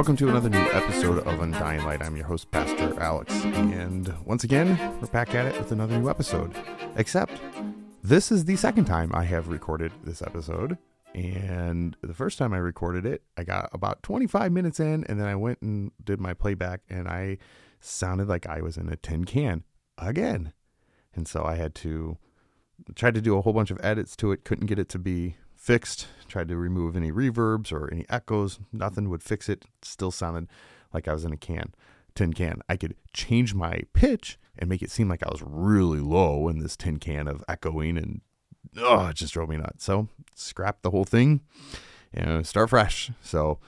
welcome to another new episode of Undying Light. I'm your host, Pastor Alex. And once again, we're back at it with another new episode. Except, this is the second time I have recorded this episode. And the first time I recorded it, I got about 25 minutes in, and then I went and did my playback, and I sounded like I was in a tin can again. And so I had to try to do a whole bunch of edits to it, couldn't get it to be fixed. Tried to remove any reverbs or any echoes. Nothing would fix it. Still sounded like I was in a can, tin can. I could change my pitch and make it seem like I was really low in this tin can of echoing, and oh, it just drove me nuts. So scrap the whole thing and start fresh. So,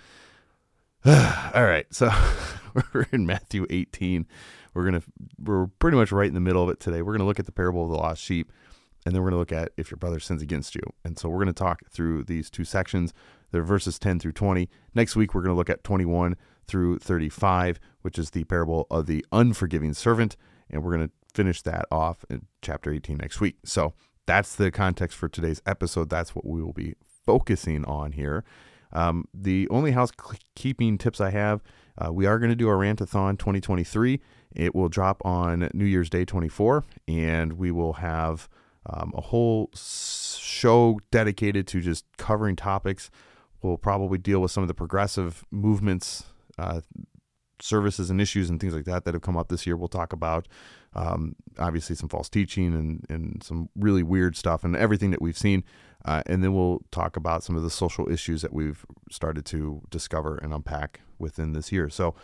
all right. So we're in Matthew 18. We're gonna we're pretty much right in the middle of it today. We're gonna look at the parable of the lost sheep and then we're going to look at if your brother sins against you. And so we're going to talk through these two sections. They're verses 10 through 20. Next week, we're going to look at 21 through 35, which is the parable of the unforgiving servant. And we're going to finish that off in chapter 18 next week. So that's the context for today's episode. That's what we will be focusing on here. Um, the only housekeeping tips I have uh, we are going to do a Rantathon 2023. It will drop on New Year's Day 24, and we will have um, a whole show dedicated to just covering topics. We'll probably deal with some of the progressive movements, uh, services, and issues and things like that that have come up this year. We'll talk about um, obviously some false teaching and, and some really weird stuff and everything that we've seen. Uh, and then we'll talk about some of the social issues that we've started to discover and unpack within this year. So,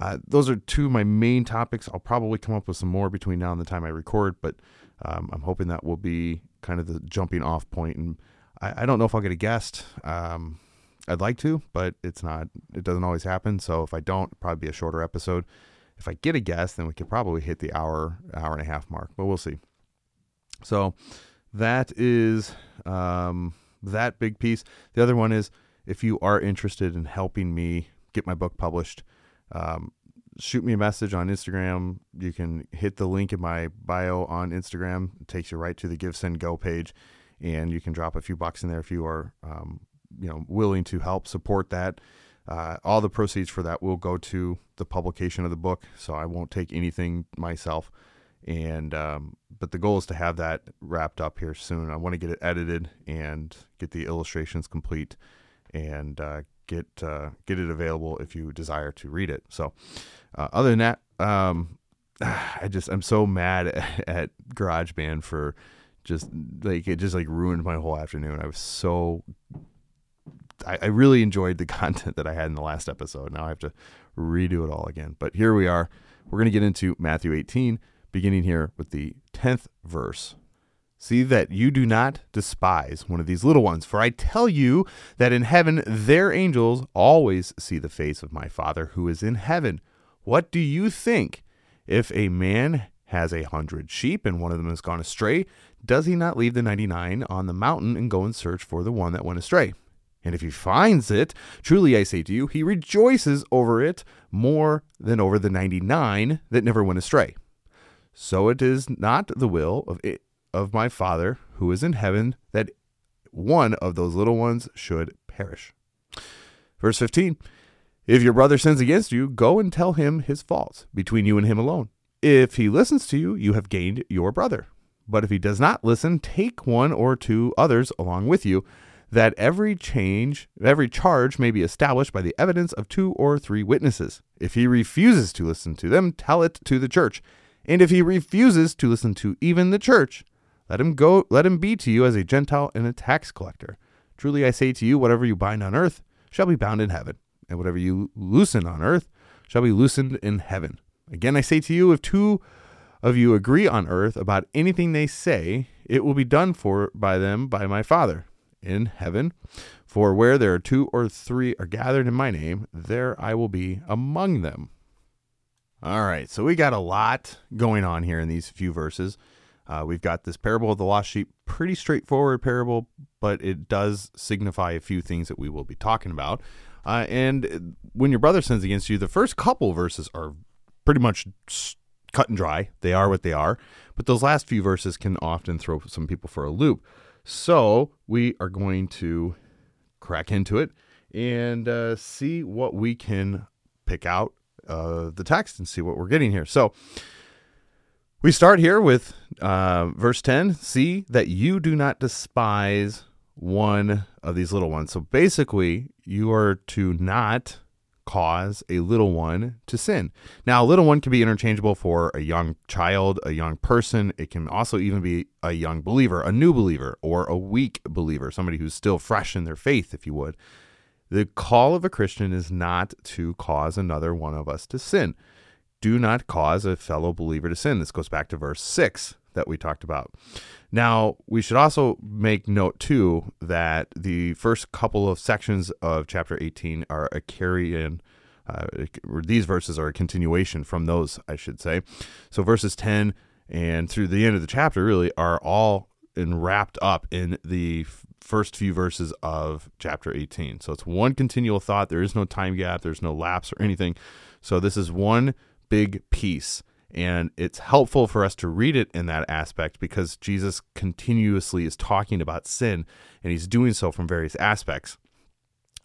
uh, those are two of my main topics. I'll probably come up with some more between now and the time I record, but um, I'm hoping that will be kind of the jumping off point. And I, I don't know if I'll get a guest. Um, I'd like to, but it's not. It doesn't always happen. So if I don't, probably be a shorter episode. If I get a guest, then we could probably hit the hour, hour and a half mark. But we'll see. So that is um, that big piece. The other one is if you are interested in helping me get my book published. Um, shoot me a message on Instagram. You can hit the link in my bio on Instagram. It takes you right to the Give Send Go page, and you can drop a few bucks in there if you are, um, you know, willing to help support that. Uh, all the proceeds for that will go to the publication of the book, so I won't take anything myself. And um, but the goal is to have that wrapped up here soon. I want to get it edited and get the illustrations complete, and uh, get uh, get it available if you desire to read it. So, uh, other than that, um, I just I'm so mad at, GarageBand for just like it just like ruined my whole afternoon. I was so I, I really enjoyed the content that I had in the last episode. Now I have to redo it all again. But here we are. We're going to get into Matthew 18, beginning here with the 10th verse. See that you do not despise one of these little ones, for I tell you that in heaven their angels always see the face of my Father who is in heaven. What do you think? If a man has a hundred sheep and one of them has gone astray, does he not leave the ninety nine on the mountain and go and search for the one that went astray? And if he finds it, truly I say to you, he rejoices over it more than over the 99 that never went astray. So it is not the will of of my Father who is in heaven that one of those little ones should perish. Verse 15 If your brother sins against you, go and tell him his faults between you and him alone. If he listens to you, you have gained your brother. But if he does not listen, take one or two others along with you, that every change, every charge may be established by the evidence of two or three witnesses. If he refuses to listen to them, tell it to the church. And if he refuses to listen to even the church, let him go let him be to you as a Gentile and a tax collector. Truly I say to you, whatever you bind on earth shall be bound in heaven, and whatever you loosen on earth shall be loosened in heaven. Again I say to you, if two of you agree on earth about anything they say, it will be done for by them by my Father in heaven. For where there are two or three are gathered in my name, there I will be among them. All right, so we got a lot going on here in these few verses. Uh, we've got this parable of the lost sheep, pretty straightforward parable, but it does signify a few things that we will be talking about. Uh, and when your brother sins against you, the first couple verses are pretty much cut and dry. They are what they are. But those last few verses can often throw some people for a loop. So we are going to crack into it and uh, see what we can pick out uh, the text and see what we're getting here. So we start here with uh, verse 10 See that you do not despise one of these little ones. So basically, you are to not cause a little one to sin. Now, a little one can be interchangeable for a young child, a young person. It can also even be a young believer, a new believer, or a weak believer, somebody who's still fresh in their faith, if you would. The call of a Christian is not to cause another one of us to sin do not cause a fellow believer to sin. This goes back to verse 6 that we talked about. Now, we should also make note, too, that the first couple of sections of chapter 18 are a carry in. Uh, these verses are a continuation from those, I should say. So, verses 10 and through the end of the chapter really are all in, wrapped up in the first few verses of chapter 18. So, it's one continual thought. There is no time gap, there's no lapse or anything. So, this is one big piece. And it's helpful for us to read it in that aspect because Jesus continuously is talking about sin and he's doing so from various aspects.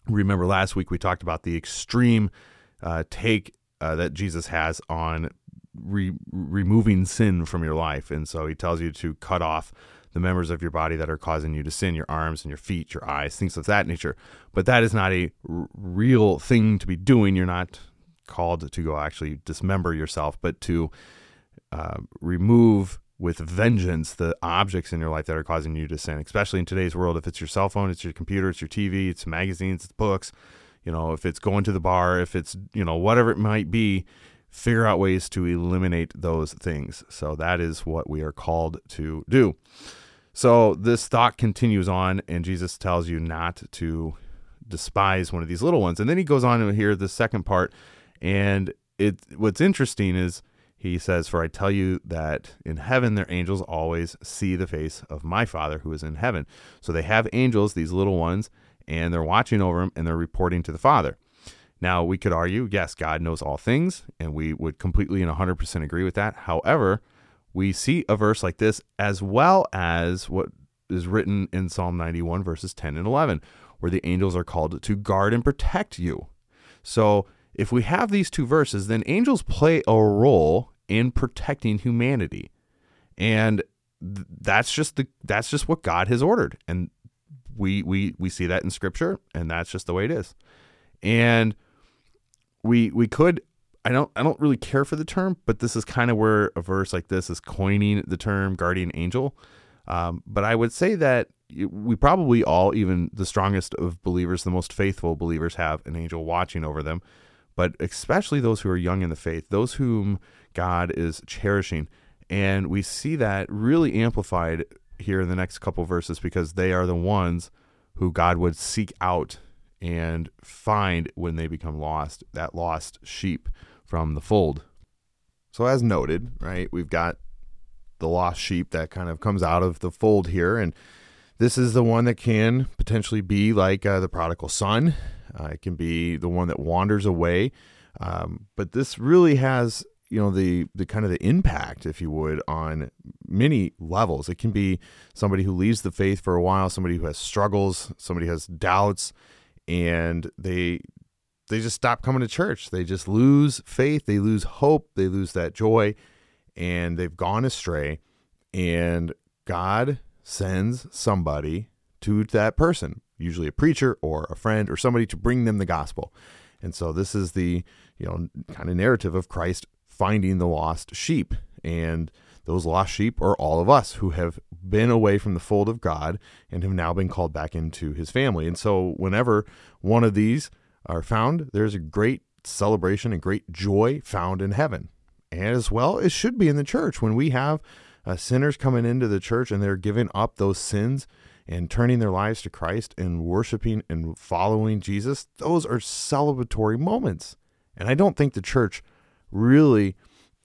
Remember, last week we talked about the extreme uh, take uh, that Jesus has on re- removing sin from your life. And so he tells you to cut off the members of your body that are causing you to sin your arms and your feet, your eyes, things of that nature. But that is not a r- real thing to be doing. You're not called to go actually dismember yourself, but to uh, remove with vengeance the objects in your life that are causing you to sin, especially in today's world. If it's your cell phone, it's your computer, it's your TV, it's magazines, it's books, you know, if it's going to the bar, if it's, you know, whatever it might be, figure out ways to eliminate those things. So that is what we are called to do. So this thought continues on, and Jesus tells you not to despise one of these little ones. And then he goes on to hear the second part and it what's interesting is he says, For I tell you that in heaven their angels always see the face of my Father who is in heaven. So they have angels, these little ones, and they're watching over them and they're reporting to the Father. Now, we could argue, yes, God knows all things, and we would completely and 100% agree with that. However, we see a verse like this as well as what is written in Psalm 91, verses 10 and 11, where the angels are called to guard and protect you. So if we have these two verses, then angels play a role in protecting humanity. And that's just the that's just what God has ordered. And we we we see that in scripture and that's just the way it is. And we we could I don't I don't really care for the term, but this is kind of where a verse like this is coining the term guardian angel. Um, but I would say that we probably all, even the strongest of believers, the most faithful believers, have an angel watching over them but especially those who are young in the faith, those whom God is cherishing. And we see that really amplified here in the next couple verses because they are the ones who God would seek out and find when they become lost, that lost sheep from the fold. So, as noted, right, we've got the lost sheep that kind of comes out of the fold here. And This is the one that can potentially be like uh, the prodigal son. Uh, it can be the one that wanders away. Um, but this really has, you know, the the kind of the impact, if you would, on many levels. It can be somebody who leaves the faith for a while, somebody who has struggles, somebody has doubts, and they they just stop coming to church. They just lose faith, they lose hope, they lose that joy, and they've gone astray. And God sends somebody to that person, usually a preacher or a friend or somebody to bring them the gospel. And so this is the, you know, kind of narrative of Christ finding the lost sheep. And those lost sheep are all of us who have been away from the fold of God and have now been called back into his family. And so whenever one of these are found, there's a great celebration and great joy found in heaven. And as well, it should be in the church when we have uh, sinners coming into the church and they're giving up those sins and turning their lives to Christ and worshiping and following Jesus, those are celebratory moments. And I don't think the church really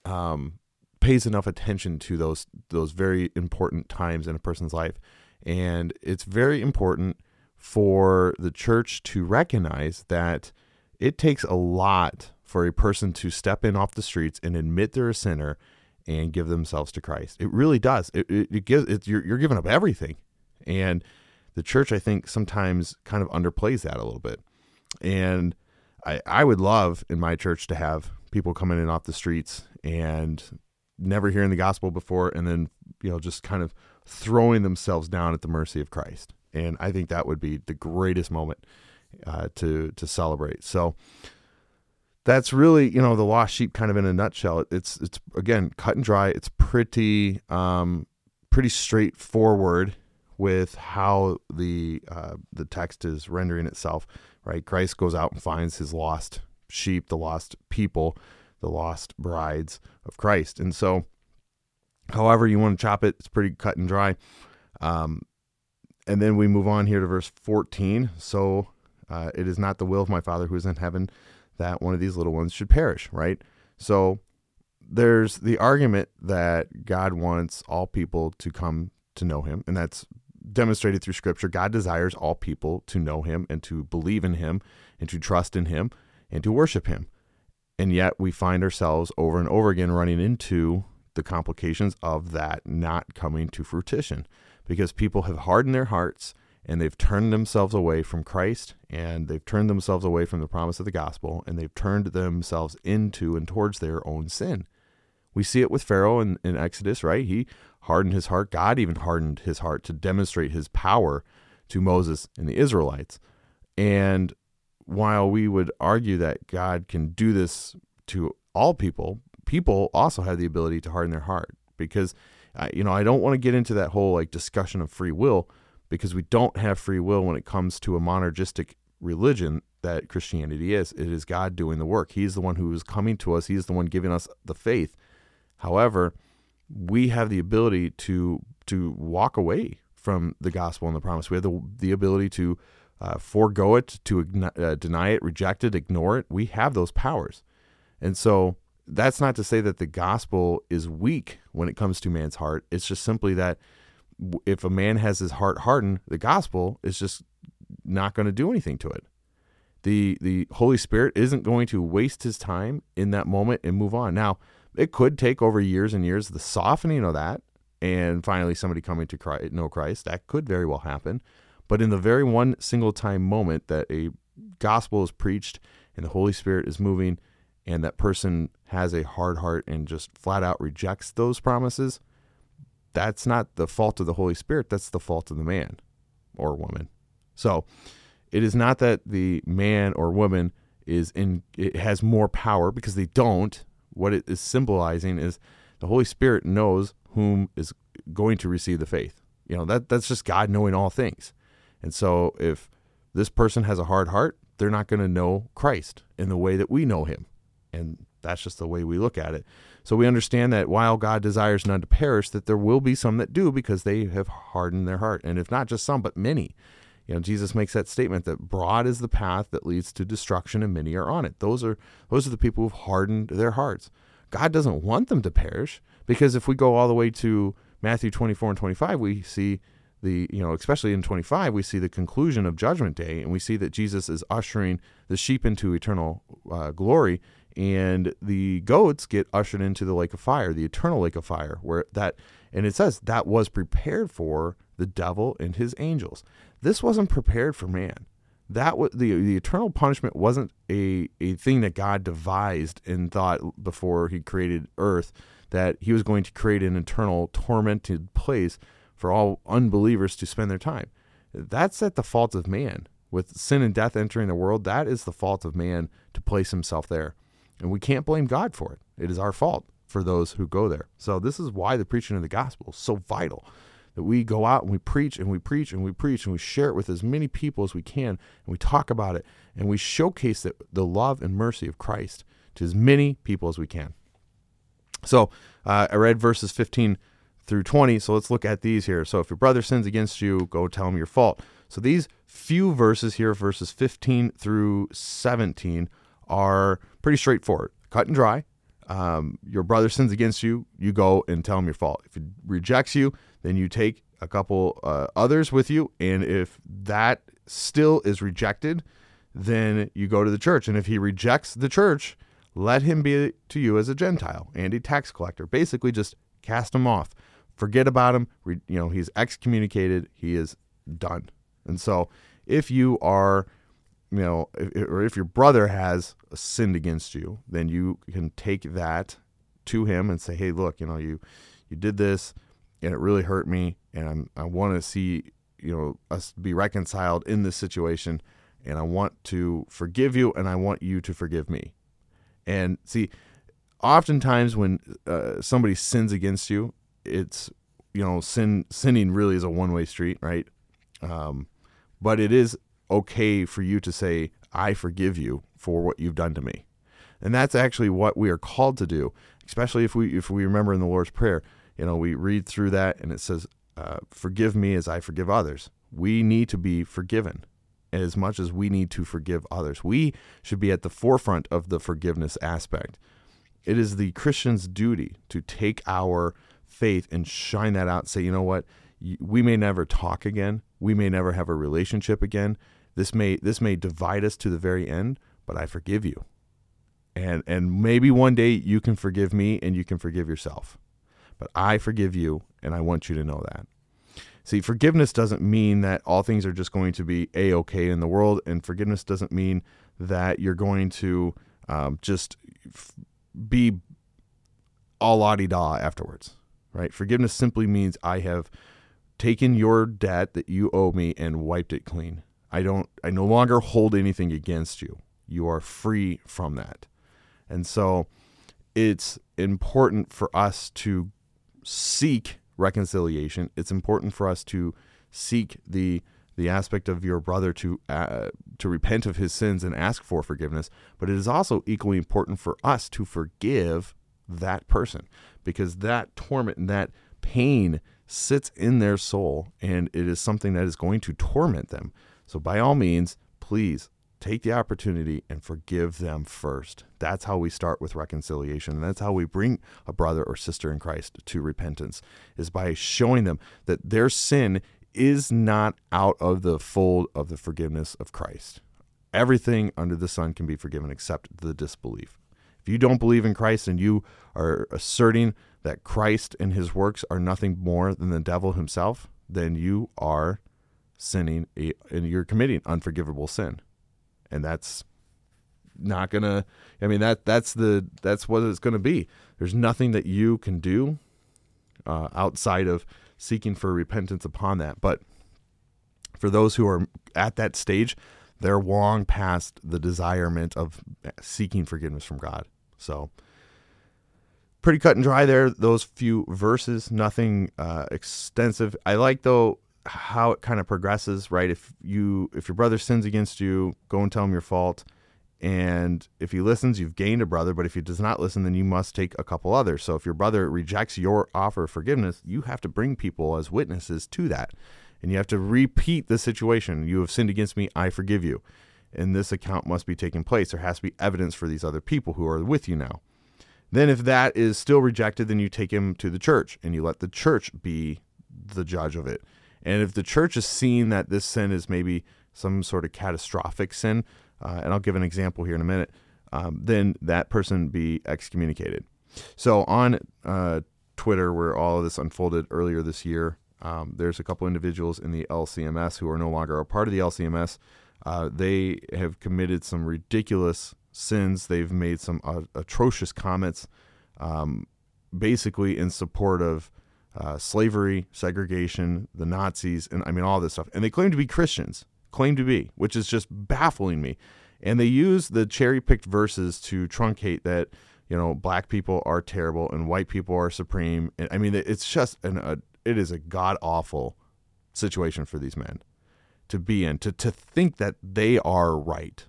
um, pays enough attention to those those very important times in a person's life. And it's very important for the church to recognize that it takes a lot for a person to step in off the streets and admit they're a sinner and give themselves to Christ. It really does. It, it, it gives it, you're, you're giving up everything, and the church I think sometimes kind of underplays that a little bit. And I I would love in my church to have people coming in off the streets and never hearing the gospel before, and then you know just kind of throwing themselves down at the mercy of Christ. And I think that would be the greatest moment uh, to to celebrate. So that's really you know the lost sheep kind of in a nutshell it's it's again cut and dry it's pretty um pretty straightforward with how the uh, the text is rendering itself right? Christ goes out and finds his lost sheep the lost people the lost brides of christ. And so however you want to chop it it's pretty cut and dry. Um and then we move on here to verse 14 so uh, it is not the will of my father who is in heaven that one of these little ones should perish, right? So there's the argument that God wants all people to come to know him, and that's demonstrated through scripture. God desires all people to know him and to believe in him and to trust in him and to worship him. And yet we find ourselves over and over again running into the complications of that not coming to fruition because people have hardened their hearts and they've turned themselves away from Christ and they've turned themselves away from the promise of the gospel and they've turned themselves into and towards their own sin. We see it with Pharaoh in, in Exodus, right? He hardened his heart. God even hardened his heart to demonstrate his power to Moses and the Israelites. And while we would argue that God can do this to all people, people also have the ability to harden their heart because, you know, I don't want to get into that whole like discussion of free will because we don't have free will when it comes to a monergistic religion that Christianity is. It is God doing the work. He's the one who is coming to us, He's the one giving us the faith. However, we have the ability to to walk away from the gospel and the promise. We have the, the ability to uh, forego it, to uh, deny it, reject it, ignore it. We have those powers. And so that's not to say that the gospel is weak when it comes to man's heart. It's just simply that if a man has his heart hardened, the gospel is just not going to do anything to it. The the Holy Spirit isn't going to waste his time in that moment and move on. Now, it could take over years and years the softening of that and finally somebody coming to Christ, know Christ. That could very well happen. But in the very one single time moment that a gospel is preached and the Holy Spirit is moving and that person has a hard heart and just flat out rejects those promises, that's not the fault of the Holy Spirit, that's the fault of the man or woman. So it is not that the man or woman is in it has more power because they don't. What it is symbolizing is the Holy Spirit knows whom is going to receive the faith. You know, that that's just God knowing all things. And so if this person has a hard heart, they're not going to know Christ in the way that we know him. And that's just the way we look at it. So we understand that while God desires none to perish, that there will be some that do because they have hardened their heart. And if not just some, but many. You know, Jesus makes that statement that broad is the path that leads to destruction and many are on it. Those are those are the people who've hardened their hearts. God doesn't want them to perish because if we go all the way to Matthew 24 and 25, we see the you know especially in 25 we see the conclusion of judgment day and we see that jesus is ushering the sheep into eternal uh, glory and the goats get ushered into the lake of fire the eternal lake of fire where that and it says that was prepared for the devil and his angels this wasn't prepared for man that was the the eternal punishment wasn't a a thing that god devised and thought before he created earth that he was going to create an eternal tormented place for all unbelievers to spend their time. That's at the fault of man. With sin and death entering the world, that is the fault of man to place himself there. And we can't blame God for it. It is our fault for those who go there. So, this is why the preaching of the gospel is so vital that we go out and we preach and we preach and we preach and we share it with as many people as we can and we talk about it and we showcase the, the love and mercy of Christ to as many people as we can. So, uh, I read verses 15 through 20. So let's look at these here. So if your brother sins against you, go tell him your fault. So these few verses here, verses 15 through 17, are pretty straightforward, cut and dry. Um, your brother sins against you, you go and tell him your fault. If he rejects you, then you take a couple uh, others with you. And if that still is rejected, then you go to the church. And if he rejects the church, let him be to you as a Gentile and a tax collector. Basically, just cast him off forget about him. You know, he's excommunicated. He is done. And so, if you are, you know, if, or if your brother has sinned against you, then you can take that to him and say, "Hey, look, you know, you you did this, and it really hurt me, and I'm, I want to see, you know, us be reconciled in this situation, and I want to forgive you, and I want you to forgive me." And see, oftentimes when uh, somebody sins against you, it's you know sin sinning really is a one way street, right? Um, but it is okay for you to say I forgive you for what you've done to me, and that's actually what we are called to do. Especially if we if we remember in the Lord's prayer, you know, we read through that and it says, uh, "Forgive me as I forgive others." We need to be forgiven as much as we need to forgive others. We should be at the forefront of the forgiveness aspect. It is the Christian's duty to take our faith and shine that out. Say, you know what? We may never talk again. We may never have a relationship again. This may this may divide us to the very end, but I forgive you. And and maybe one day you can forgive me and you can forgive yourself. But I forgive you and I want you to know that. See, forgiveness doesn't mean that all things are just going to be a okay in the world, and forgiveness doesn't mean that you're going to um, just f- be all la di da afterwards right? Forgiveness simply means I have taken your debt that you owe me and wiped it clean. I don't I no longer hold anything against you. You are free from that. And so it's important for us to seek reconciliation. It's important for us to seek the the aspect of your brother to uh, to repent of his sins and ask for forgiveness, but it is also equally important for us to forgive that person because that torment and that pain sits in their soul and it is something that is going to torment them. So, by all means, please take the opportunity and forgive them first. That's how we start with reconciliation. And that's how we bring a brother or sister in Christ to repentance is by showing them that their sin is not out of the fold of the forgiveness of Christ. Everything under the sun can be forgiven except the disbelief. If you don't believe in Christ and you are asserting that Christ and his works are nothing more than the devil himself, then you are sinning eh, and you're committing unforgivable sin. And that's not to I mean that that's the that's what it's to be. There's nothing that you can do uh, outside of seeking for repentance upon that. But for those who are at that stage, they're long past the desirement of seeking forgiveness from God. So, pretty cut and dry there. Those few verses, nothing uh, extensive. I like though how it kind of progresses. Right, if you if your brother sins against you, go and tell him your fault. And if he listens, you've gained a brother. But if he does not listen, then you must take a couple others. So if your brother rejects your offer of forgiveness, you have to bring people as witnesses to that and you have to repeat the situation. You have sinned against me, I forgive you. And this account must be taking place. There has to be evidence for these other people who are with you now. Then, if that is still rejected, then you take him to the church and you let the church be the judge of it. And if the church is seeing that this sin is maybe some sort of catastrophic sin, uh, and I'll give an example here in a minute, um, then that person be excommunicated. So on uh, Twitter, where all of this unfolded earlier this year, um, there's a couple individuals in the LCMS who are no longer a part of the LCMS. Uh, they have committed some ridiculous sins. They've made some atrocious comments, um, basically in support of uh, slavery, segregation, the Nazis, and I mean all this stuff. And they claim to be Christians, claim to be, which is just baffling me. And they use the cherry picked verses to truncate that you know black people are terrible and white people are supreme. And, I mean, it's just an a, it is a god awful situation for these men to be in to to think that they are right,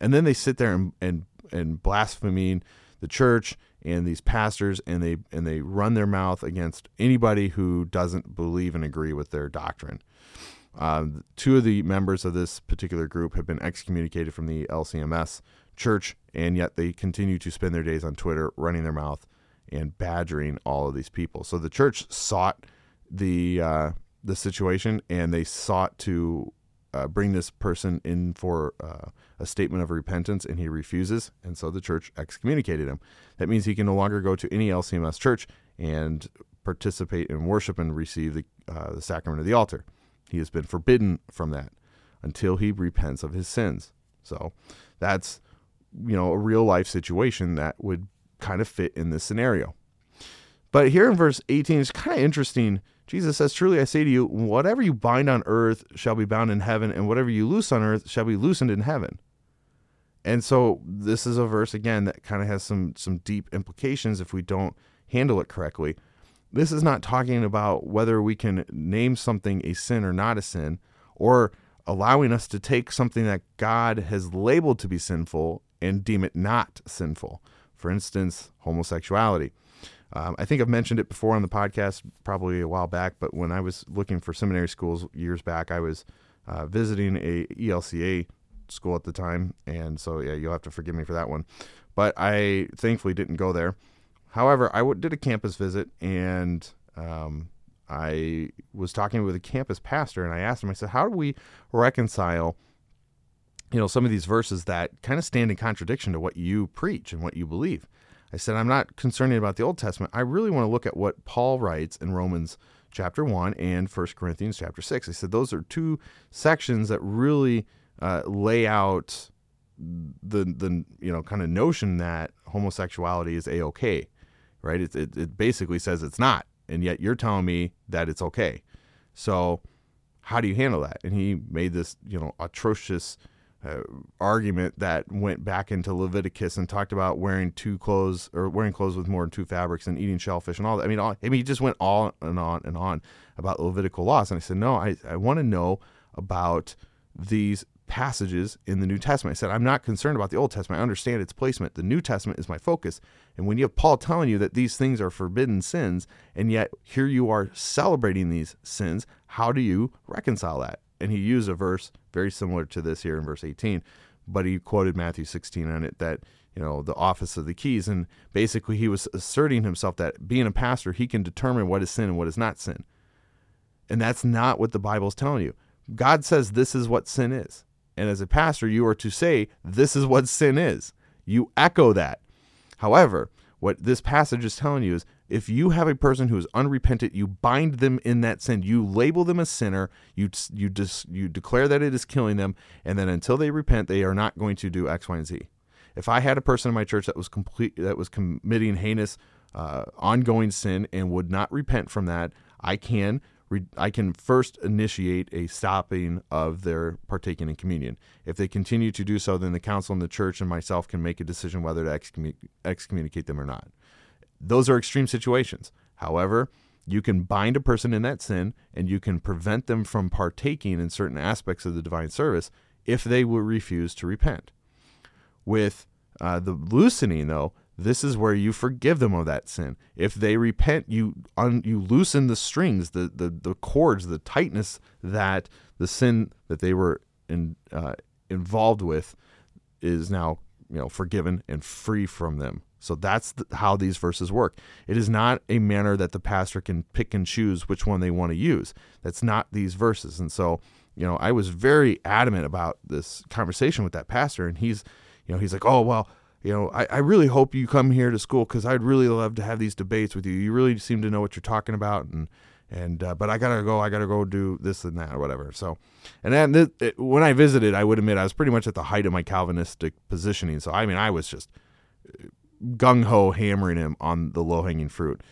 and then they sit there and and and blaspheming the church and these pastors and they and they run their mouth against anybody who doesn't believe and agree with their doctrine. Um, two of the members of this particular group have been excommunicated from the LCMS church, and yet they continue to spend their days on Twitter running their mouth and badgering all of these people. So the church sought the uh, the situation, and they sought to uh, bring this person in for uh, a statement of repentance, and he refuses, and so the church excommunicated him. That means he can no longer go to any LCMS church and participate in worship and receive the, uh, the sacrament of the altar. He has been forbidden from that until he repents of his sins. So that's you know a real life situation that would kind of fit in this scenario. But here in verse 18, it's kind of interesting. Jesus says, Truly I say to you, whatever you bind on earth shall be bound in heaven, and whatever you loose on earth shall be loosened in heaven. And so this is a verse again that kind of has some some deep implications if we don't handle it correctly. This is not talking about whether we can name something a sin or not a sin, or allowing us to take something that God has labeled to be sinful and deem it not sinful. For instance, homosexuality. Um, I think I've mentioned it before on the podcast, probably a while back. But when I was looking for seminary schools years back, I was uh, visiting a ELCA school at the time, and so yeah, you'll have to forgive me for that one. But I thankfully didn't go there. However, I w- did a campus visit, and um, I was talking with a campus pastor, and I asked him. I said, "How do we reconcile?" You know, some of these verses that kind of stand in contradiction to what you preach and what you believe. I said, I'm not concerned about the Old Testament. I really want to look at what Paul writes in Romans chapter 1 and 1 Corinthians chapter 6. I said, those are two sections that really uh, lay out the, the you know, kind of notion that homosexuality is A-OK, right? It, it, it basically says it's not, and yet you're telling me that it's okay. So how do you handle that? And he made this, you know, atrocious – uh, argument that went back into Leviticus and talked about wearing two clothes or wearing clothes with more than two fabrics and eating shellfish and all that. I mean, all, I mean, he just went on and on and on about Levitical laws. And I said, no, I, I want to know about these passages in the New Testament. I said, I'm not concerned about the Old Testament. I understand its placement. The New Testament is my focus. And when you have Paul telling you that these things are forbidden sins, and yet here you are celebrating these sins, how do you reconcile that? And he used a verse very similar to this here in verse 18, but he quoted Matthew 16 on it that you know the office of the keys, and basically he was asserting himself that being a pastor he can determine what is sin and what is not sin, and that's not what the Bible is telling you. God says this is what sin is, and as a pastor you are to say this is what sin is. You echo that. However, what this passage is telling you is if you have a person who is unrepentant, you bind them in that sin. You label them a sinner. You you just you declare that it is killing them, and then until they repent, they are not going to do X, Y, and Z. If I had a person in my church that was complete that was committing heinous, uh, ongoing sin and would not repent from that, I can I can first initiate a stopping of their partaking in communion. If they continue to do so, then the council and the church and myself can make a decision whether to excommunicate them or not. Those are extreme situations. However, you can bind a person in that sin and you can prevent them from partaking in certain aspects of the divine service if they will refuse to repent. With uh, the loosening, though, this is where you forgive them of that sin. If they repent, you un, you loosen the strings, the, the the cords, the tightness that the sin that they were in, uh, involved with is now you know, forgiven and free from them. So that's the, how these verses work. It is not a manner that the pastor can pick and choose which one they want to use. That's not these verses. And so, you know, I was very adamant about this conversation with that pastor, and he's, you know, he's like, oh well, you know, I, I really hope you come here to school because I'd really love to have these debates with you. You really seem to know what you're talking about, and and uh, but I gotta go. I gotta go do this and that or whatever. So, and then th- it, when I visited, I would admit I was pretty much at the height of my Calvinistic positioning. So I mean, I was just gung ho hammering him on the low hanging fruit.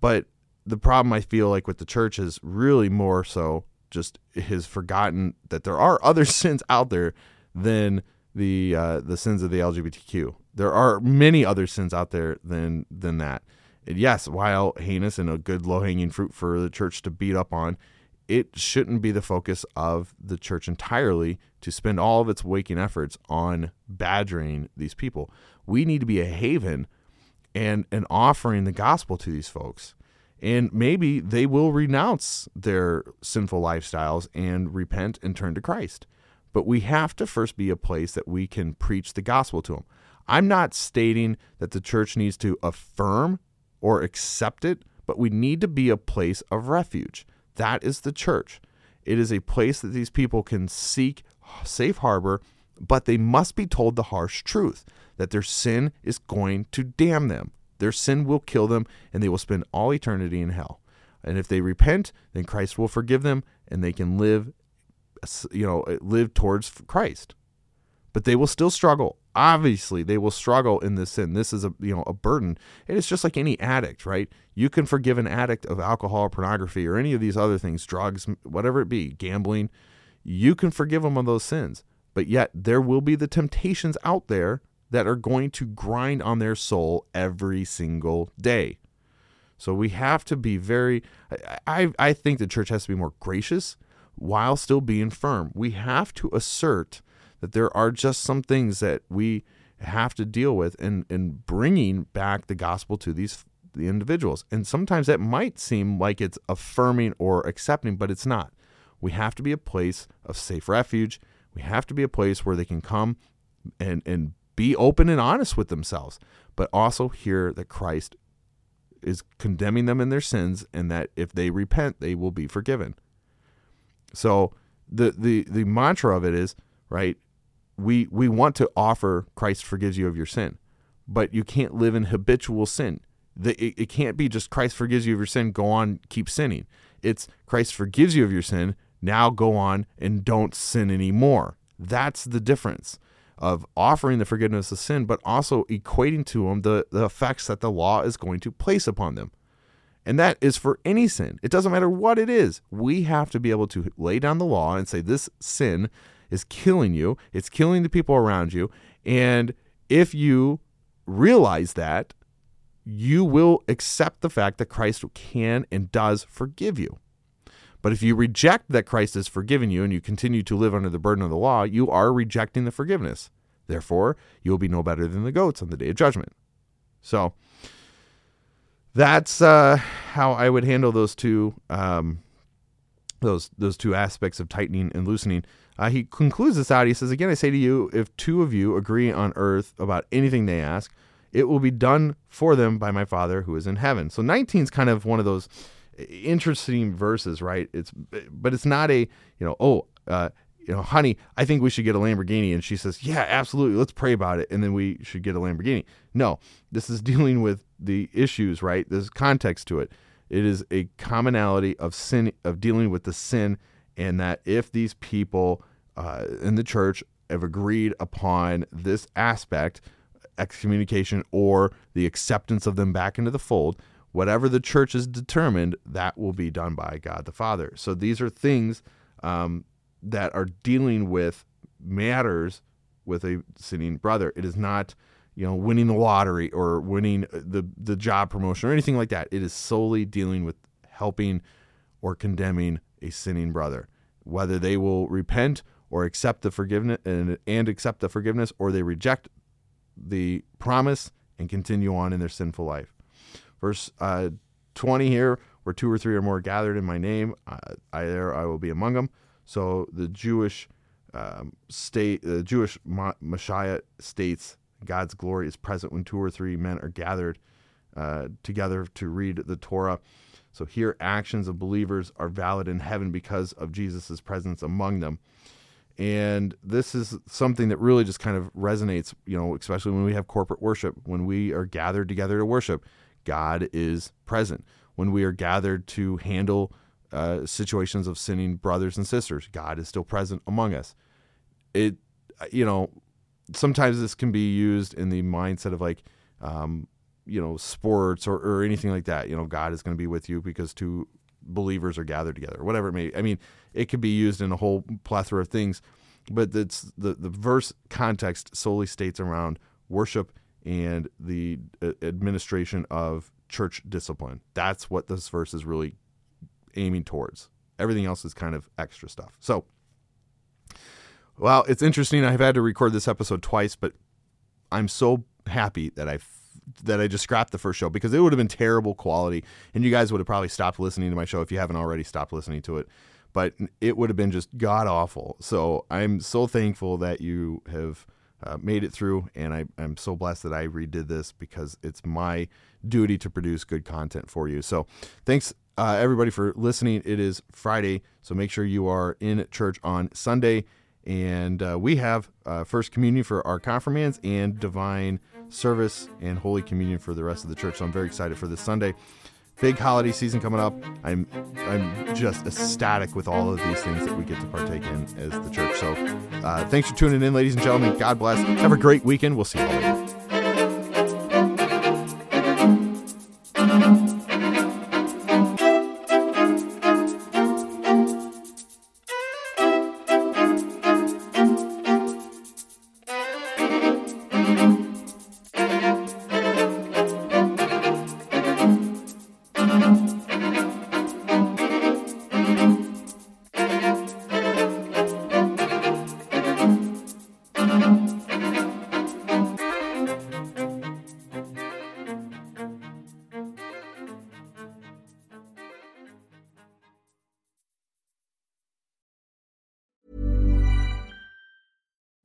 But the problem I feel like with the church is really more so just has forgotten that there are other sins out there than the uh, the sins of the LGBTQ. There are many other sins out there than than that. And yes, while heinous and a good low hanging fruit for the church to beat up on, it shouldn't be the focus of the church entirely to spend all of its waking efforts on badgering these people. We need to be a haven and and offering the gospel to these folks. And maybe they will renounce their sinful lifestyles and repent and turn to Christ. But we have to first be a place that we can preach the gospel to them. I'm not stating that the church needs to affirm or accept it, but we need to be a place of refuge. That is the church. It is a place that these people can seek safe harbor, but they must be told the harsh truth that their sin is going to damn them. Their sin will kill them, and they will spend all eternity in hell. And if they repent, then Christ will forgive them, and they can live, you know, eh, live towards Christ. But they will still struggle. Obviously, they will struggle in this sin. This is a you know a burden. And it's just like any addict, right? You can forgive an addict of alcohol, or pornography, or any of these other things, drugs, whatever it be, gambling. You can forgive them of those sins. But yet, there will be the temptations out there that are going to grind on their soul every single day. So we have to be very, I, I think the church has to be more gracious while still being firm. We have to assert that there are just some things that we have to deal with in, in bringing back the gospel to these the individuals. And sometimes that might seem like it's affirming or accepting, but it's not. We have to be a place of safe refuge. We have to be a place where they can come and, and be open and honest with themselves, but also hear that Christ is condemning them in their sins and that if they repent, they will be forgiven. So the the the mantra of it is, right, we we want to offer Christ forgives you of your sin, but you can't live in habitual sin. The, it, it can't be just Christ forgives you of your sin, go on, keep sinning. It's Christ forgives you of your sin, now go on and don't sin anymore. That's the difference of offering the forgiveness of sin, but also equating to them the, the effects that the law is going to place upon them. And that is for any sin. It doesn't matter what it is. We have to be able to lay down the law and say, this sin is killing you, it's killing the people around you. And if you realize that, you will accept the fact that Christ can and does forgive you. But if you reject that Christ has forgiven you and you continue to live under the burden of the law, you are rejecting the forgiveness. Therefore, you will be no better than the goats on the day of judgment. So that's uh, how I would handle those two um, those those two aspects of tightening and loosening. Uh, he concludes this out. He says, "Again, I say to you, if two of you agree on earth about anything they ask, it will be done for them by my Father who is in heaven." So 19 is kind of one of those interesting verses, right? It's but it's not a you know oh uh, you know honey I think we should get a Lamborghini and she says yeah absolutely let's pray about it and then we should get a Lamborghini. No, this is dealing with the issues, right? There's context to it. It is a commonality of sin of dealing with the sin, and that if these people uh, in the church have agreed upon this aspect, excommunication or the acceptance of them back into the fold, whatever the church has determined, that will be done by God the Father. So these are things um, that are dealing with matters with a sinning brother. It is not, you know, winning the lottery or winning the the job promotion or anything like that. It is solely dealing with helping or condemning a sinning brother, whether they will repent or accept the forgiveness and, and accept the forgiveness, or they reject the promise and continue on in their sinful life. Verse uh, 20 here, where two or three or more gathered in my name, uh, I there I will be among them. So the Jewish um, state, the Jewish Mishnah states God's glory is present when two or three men are gathered uh, together to read the Torah. So here, actions of believers are valid in heaven because of Jesus' presence among them. And this is something that really just kind of resonates, you know, especially when we have corporate worship, when we are gathered together to worship, God is present. When we are gathered to handle uh, situations of sinning brothers and sisters, God is still present among us. It, you know, sometimes this can be used in the mindset of like, um, you know, sports or, or anything like that. You know, God is going to be with you because two believers are gathered together, whatever it may. I mean, it could be used in a whole plethora of things, but it's the the verse context solely states around worship and the uh, administration of church discipline. That's what this verse is really aiming towards. Everything else is kind of extra stuff. So, well, it's interesting. I've had to record this episode twice, but I'm so happy that I that I just scrapped the first show because it would have been terrible quality, and you guys would have probably stopped listening to my show if you haven't already stopped listening to it. But it would have been just god awful. So I'm so thankful that you have uh, made it through, and I, I'm so blessed that I redid this because it's my duty to produce good content for you. So thanks uh, everybody for listening. It is Friday, so make sure you are in church on Sunday. And uh, we have uh, First Communion for our confirmands and Divine Service and Holy Communion for the rest of the church. So I'm very excited for this Sunday. Big holiday season coming up. I'm I'm just ecstatic with all of these things that we get to partake in as the church. So uh, thanks for tuning in, ladies and gentlemen. God bless. Have a great weekend. We'll see you all later.